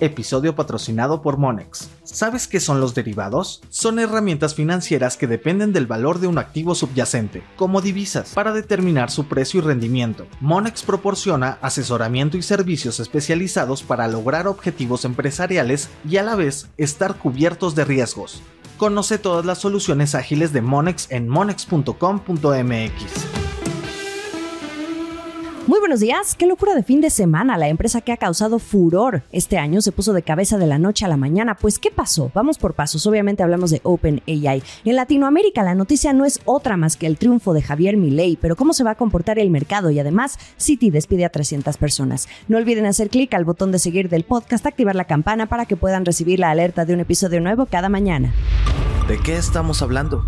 Episodio patrocinado por Monex. ¿Sabes qué son los derivados? Son herramientas financieras que dependen del valor de un activo subyacente, como divisas, para determinar su precio y rendimiento. Monex proporciona asesoramiento y servicios especializados para lograr objetivos empresariales y a la vez estar cubiertos de riesgos. Conoce todas las soluciones ágiles de Monex en monex.com.mx. Muy buenos días, qué locura de fin de semana. La empresa que ha causado furor este año se puso de cabeza de la noche a la mañana. Pues, ¿qué pasó? Vamos por pasos. Obviamente hablamos de OpenAI. En Latinoamérica la noticia no es otra más que el triunfo de Javier Milei, pero cómo se va a comportar el mercado y además Citi despide a 300 personas. No olviden hacer clic al botón de seguir del podcast, activar la campana para que puedan recibir la alerta de un episodio nuevo cada mañana. ¿De qué estamos hablando?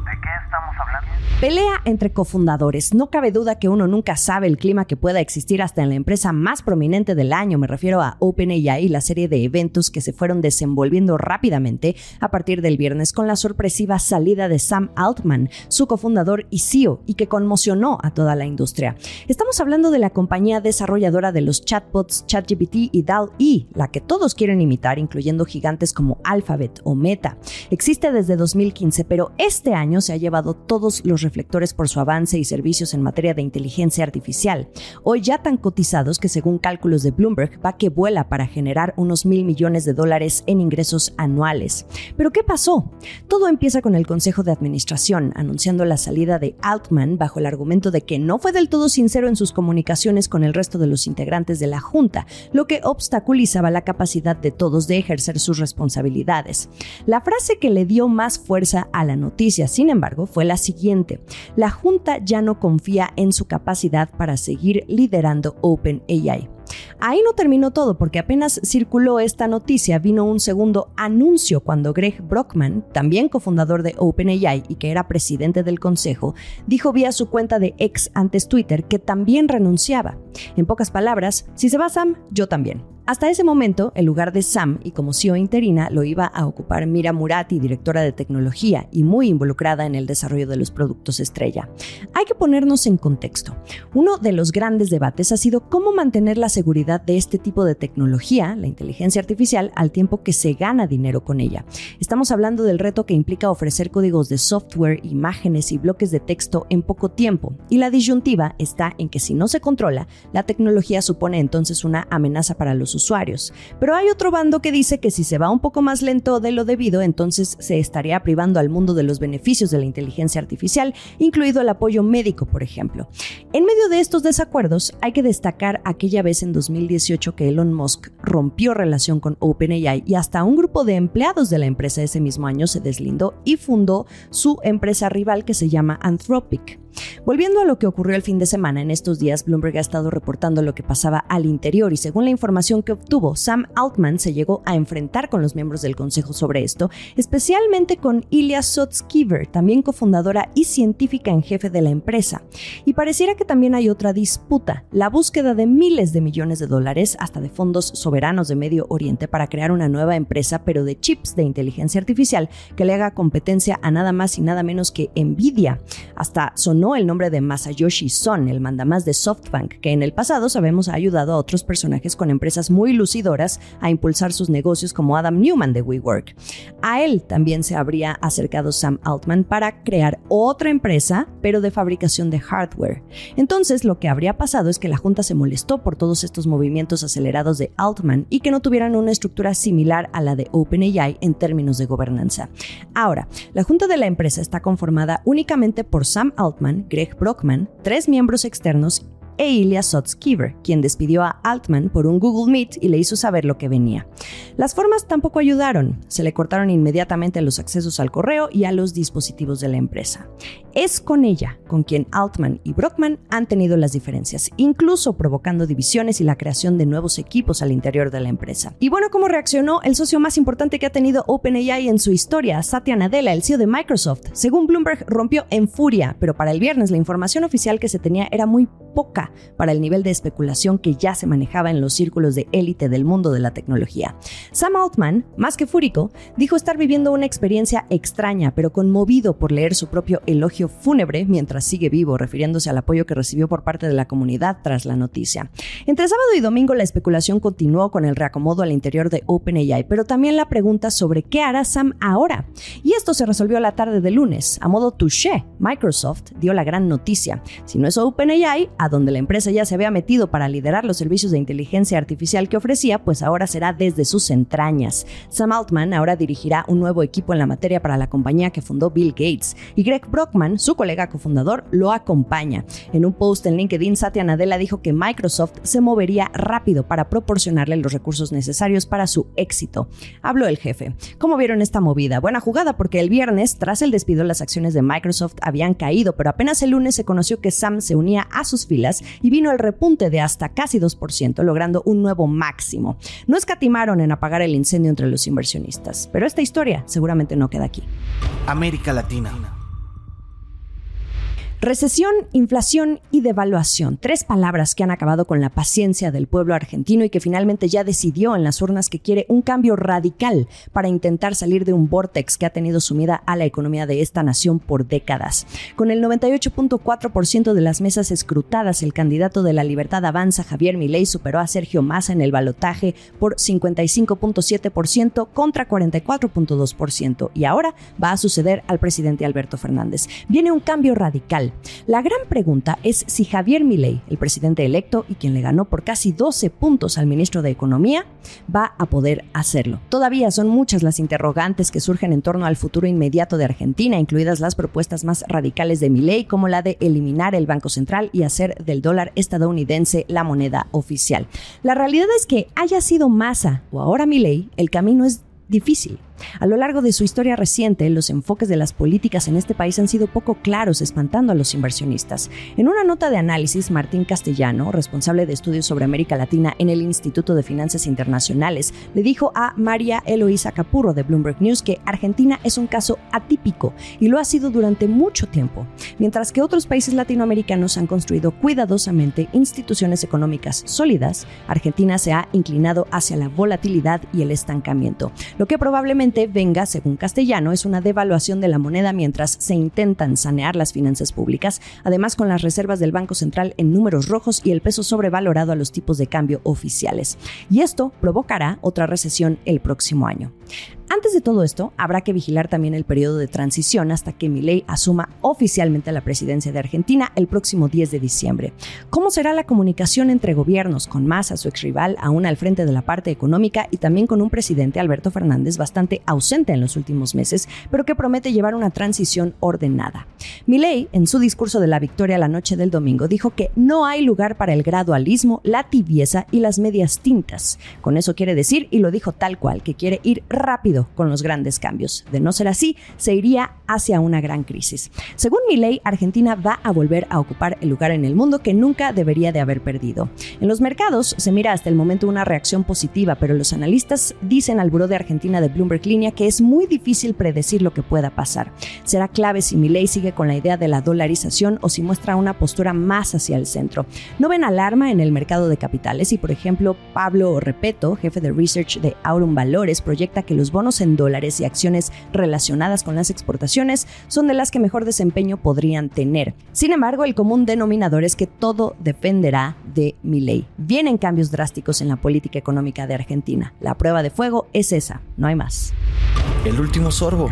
Pelea entre cofundadores. No cabe duda que uno nunca sabe el clima que pueda existir hasta en la empresa más prominente del año. Me refiero a OpenAI la serie de eventos que se fueron desenvolviendo rápidamente a partir del viernes con la sorpresiva salida de Sam Altman, su cofundador y CEO, y que conmocionó a toda la industria. Estamos hablando de la compañía desarrolladora de los chatbots ChatGPT y DAL-E, la que todos quieren imitar, incluyendo gigantes como Alphabet o Meta. Existe desde 2015, pero este año se ha llevado todos los reflectores por su avance y servicios en materia de inteligencia artificial, hoy ya tan cotizados que según cálculos de Bloomberg va que vuela para generar unos mil millones de dólares en ingresos anuales. Pero ¿qué pasó? Todo empieza con el Consejo de Administración anunciando la salida de Altman bajo el argumento de que no fue del todo sincero en sus comunicaciones con el resto de los integrantes de la Junta, lo que obstaculizaba la capacidad de todos de ejercer sus responsabilidades. La frase que le dio más fuerza a la noticia, sin embargo, fue la siguiente. La Junta ya no confía en su capacidad para seguir liderando OpenAI. Ahí no terminó todo porque apenas circuló esta noticia vino un segundo anuncio cuando Greg Brockman, también cofundador de OpenAI y que era presidente del consejo, dijo vía su cuenta de ex antes Twitter que también renunciaba. En pocas palabras, si se va Sam, yo también. Hasta ese momento, el lugar de Sam y como CEO interina lo iba a ocupar Mira Murati, directora de tecnología y muy involucrada en el desarrollo de los productos estrella. Hay que ponernos en contexto. Uno de los grandes debates ha sido cómo mantener la seguridad de este tipo de tecnología, la inteligencia artificial, al tiempo que se gana dinero con ella. Estamos hablando del reto que implica ofrecer códigos de software, imágenes y bloques de texto en poco tiempo. Y la disyuntiva está en que si no se controla, la tecnología supone entonces una amenaza para los usuarios. Pero hay otro bando que dice que si se va un poco más lento de lo debido, entonces se estaría privando al mundo de los beneficios de la inteligencia artificial, incluido el apoyo médico, por ejemplo. En medio de estos desacuerdos, hay que destacar aquella vez en 2018 que Elon Musk rompió relación con OpenAI y hasta un grupo de empleados de la empresa ese mismo año se deslindó y fundó su empresa rival que se llama Anthropic. Volviendo a lo que ocurrió el fin de semana, en estos días Bloomberg ha estado reportando lo que pasaba al interior y según la información que obtuvo, Sam Altman se llegó a enfrentar con los miembros del consejo sobre esto, especialmente con Ilya Sotskiver, también cofundadora y científica en jefe de la empresa. Y pareciera que también hay otra disputa, la búsqueda de miles de millones de dólares, hasta de fondos soberanos de Medio Oriente, para crear una nueva empresa, pero de chips de inteligencia artificial que le haga competencia a nada más y nada menos que Nvidia. Hasta sonó el nombre de Masayoshi Son, el mandamás de SoftBank, que en el pasado sabemos ha ayudado a otros personajes con empresas lucidoras a impulsar sus negocios como Adam Newman de WeWork. A él también se habría acercado Sam Altman para crear otra empresa, pero de fabricación de hardware. Entonces, lo que habría pasado es que la Junta se molestó por todos estos movimientos acelerados de Altman y que no tuvieran una estructura similar a la de OpenAI en términos de gobernanza. Ahora, la Junta de la empresa está conformada únicamente por Sam Altman, Greg Brockman, tres miembros externos e Ilya Sotskiver, quien despidió a Altman por un Google Meet y le hizo saber lo que venía. Las formas tampoco ayudaron, se le cortaron inmediatamente los accesos al correo y a los dispositivos de la empresa. Es con ella con quien Altman y Brockman han tenido las diferencias, incluso provocando divisiones y la creación de nuevos equipos al interior de la empresa. Y bueno, ¿cómo reaccionó el socio más importante que ha tenido OpenAI en su historia, Satya Nadella, el CEO de Microsoft? Según Bloomberg, rompió en furia, pero para el viernes la información oficial que se tenía era muy poca para el nivel de especulación que ya se manejaba en los círculos de élite del mundo de la tecnología. Sam Altman, más que fúrico, dijo estar viviendo una experiencia extraña, pero conmovido por leer su propio elogio fúnebre mientras sigue vivo, refiriéndose al apoyo que recibió por parte de la comunidad tras la noticia. Entre sábado y domingo la especulación continuó con el reacomodo al interior de OpenAI, pero también la pregunta sobre qué hará Sam ahora. Y esto se resolvió la tarde de lunes. A modo touché, Microsoft dio la gran noticia. Si no es OpenAI, a donde la empresa ya se había metido para liderar los servicios de inteligencia artificial que ofrecía, pues ahora será desde sus entrañas. Sam Altman ahora dirigirá un nuevo equipo en la materia para la compañía que fundó Bill Gates y Greg Brockman, su colega cofundador, lo acompaña. En un post en LinkedIn, Satya Nadella dijo que Microsoft se movería rápido para proporcionarle los recursos necesarios para su éxito. Habló el jefe. ¿Cómo vieron esta movida? Buena jugada porque el viernes, tras el despido, las acciones de Microsoft habían caído, pero apenas el lunes se conoció que Sam se unía a sus filas y vino el repunte de hasta casi 2%, logrando un nuevo máximo. No escatimaron en apagar el incendio entre los inversionistas, pero esta historia seguramente no queda aquí. América Latina. Recesión, inflación y devaluación. Tres palabras que han acabado con la paciencia del pueblo argentino y que finalmente ya decidió en las urnas que quiere un cambio radical para intentar salir de un vortex que ha tenido sumida a la economía de esta nación por décadas. Con el 98.4% de las mesas escrutadas, el candidato de la Libertad Avanza, Javier Milei, superó a Sergio Massa en el balotaje por 55.7% contra 44.2% y ahora va a suceder al presidente Alberto Fernández. Viene un cambio radical la gran pregunta es si Javier Milei, el presidente electo y quien le ganó por casi 12 puntos al ministro de Economía, va a poder hacerlo. Todavía son muchas las interrogantes que surgen en torno al futuro inmediato de Argentina, incluidas las propuestas más radicales de Milei, como la de eliminar el Banco Central y hacer del dólar estadounidense la moneda oficial. La realidad es que haya sido Massa o ahora Milei, el camino es difícil. A lo largo de su historia reciente, los enfoques de las políticas en este país han sido poco claros, espantando a los inversionistas. En una nota de análisis, Martín Castellano, responsable de estudios sobre América Latina en el Instituto de Finanzas Internacionales, le dijo a María Eloísa Capurro de Bloomberg News que Argentina es un caso atípico y lo ha sido durante mucho tiempo, mientras que otros países latinoamericanos han construido cuidadosamente instituciones económicas sólidas, Argentina se ha inclinado hacia la volatilidad y el estancamiento, lo que probablemente venga, según Castellano, es una devaluación de la moneda mientras se intentan sanear las finanzas públicas, además con las reservas del Banco Central en números rojos y el peso sobrevalorado a los tipos de cambio oficiales. Y esto provocará otra recesión el próximo año. Antes de todo esto, habrá que vigilar también el periodo de transición hasta que Milei asuma oficialmente la presidencia de Argentina el próximo 10 de diciembre. ¿Cómo será la comunicación entre gobiernos con Massa, su exrival, aún al frente de la parte económica y también con un presidente Alberto Fernández bastante ausente en los últimos meses, pero que promete llevar una transición ordenada? Milei, en su discurso de la victoria la noche del domingo, dijo que no hay lugar para el gradualismo, la tibieza y las medias tintas. Con eso quiere decir, y lo dijo tal cual, que quiere ir rápido con los grandes cambios. De no ser así, se iría hacia una gran crisis. Según mi ley, Argentina va a volver a ocupar el lugar en el mundo que nunca debería de haber perdido. En los mercados se mira hasta el momento una reacción positiva, pero los analistas dicen al Buró de Argentina de Bloomberg Línea que es muy difícil predecir lo que pueda pasar. Será clave si mi ley sigue con la idea de la dolarización o si muestra una postura más hacia el centro. No ven alarma en el mercado de capitales y, por ejemplo, Pablo Repeto, jefe de research de Aurum Valores, proyecta que los bonos en dólares y acciones relacionadas con las exportaciones son de las que mejor desempeño podrían tener. Sin embargo, el común denominador es que todo dependerá de mi ley. Vienen cambios drásticos en la política económica de Argentina. La prueba de fuego es esa, no hay más. El último sorbo.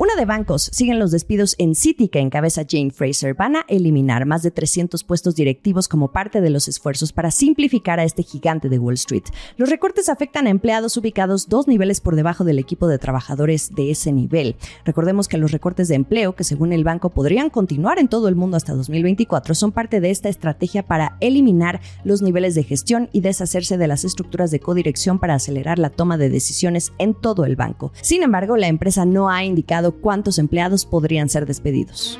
Una de bancos siguen los despidos en Citi que encabeza Jane Fraser. Van a eliminar más de 300 puestos directivos como parte de los esfuerzos para simplificar a este gigante de Wall Street. Los recortes afectan a empleados ubicados dos niveles por debajo del equipo de trabajadores de ese nivel. Recordemos que los recortes de empleo, que según el banco podrían continuar en todo el mundo hasta 2024, son parte de esta estrategia para eliminar los niveles de gestión y deshacerse de las estructuras de codirección para acelerar la toma de decisiones en todo el banco. Sin embargo, la empresa no ha indicado cuántos empleados podrían ser despedidos.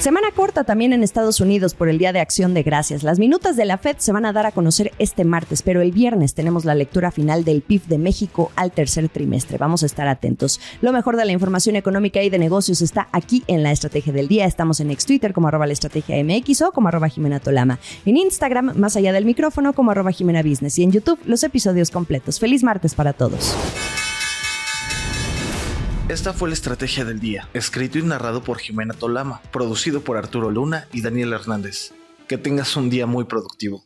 Semana corta también en Estados Unidos por el Día de Acción de Gracias. Las minutas de la Fed se van a dar a conocer este martes, pero el viernes tenemos la lectura final del PIB de México al tercer trimestre. Vamos a estar atentos. Lo mejor de la información económica y de negocios está aquí en la Estrategia del Día. Estamos en ex Twitter como arroba la estrategia MX o como arroba Jimena Tolama. En Instagram, más allá del micrófono, como arroba Jimena Business. Y en YouTube, los episodios completos. Feliz martes para todos. Esta fue la estrategia del día, escrito y narrado por Jimena Tolama, producido por Arturo Luna y Daniel Hernández. Que tengas un día muy productivo.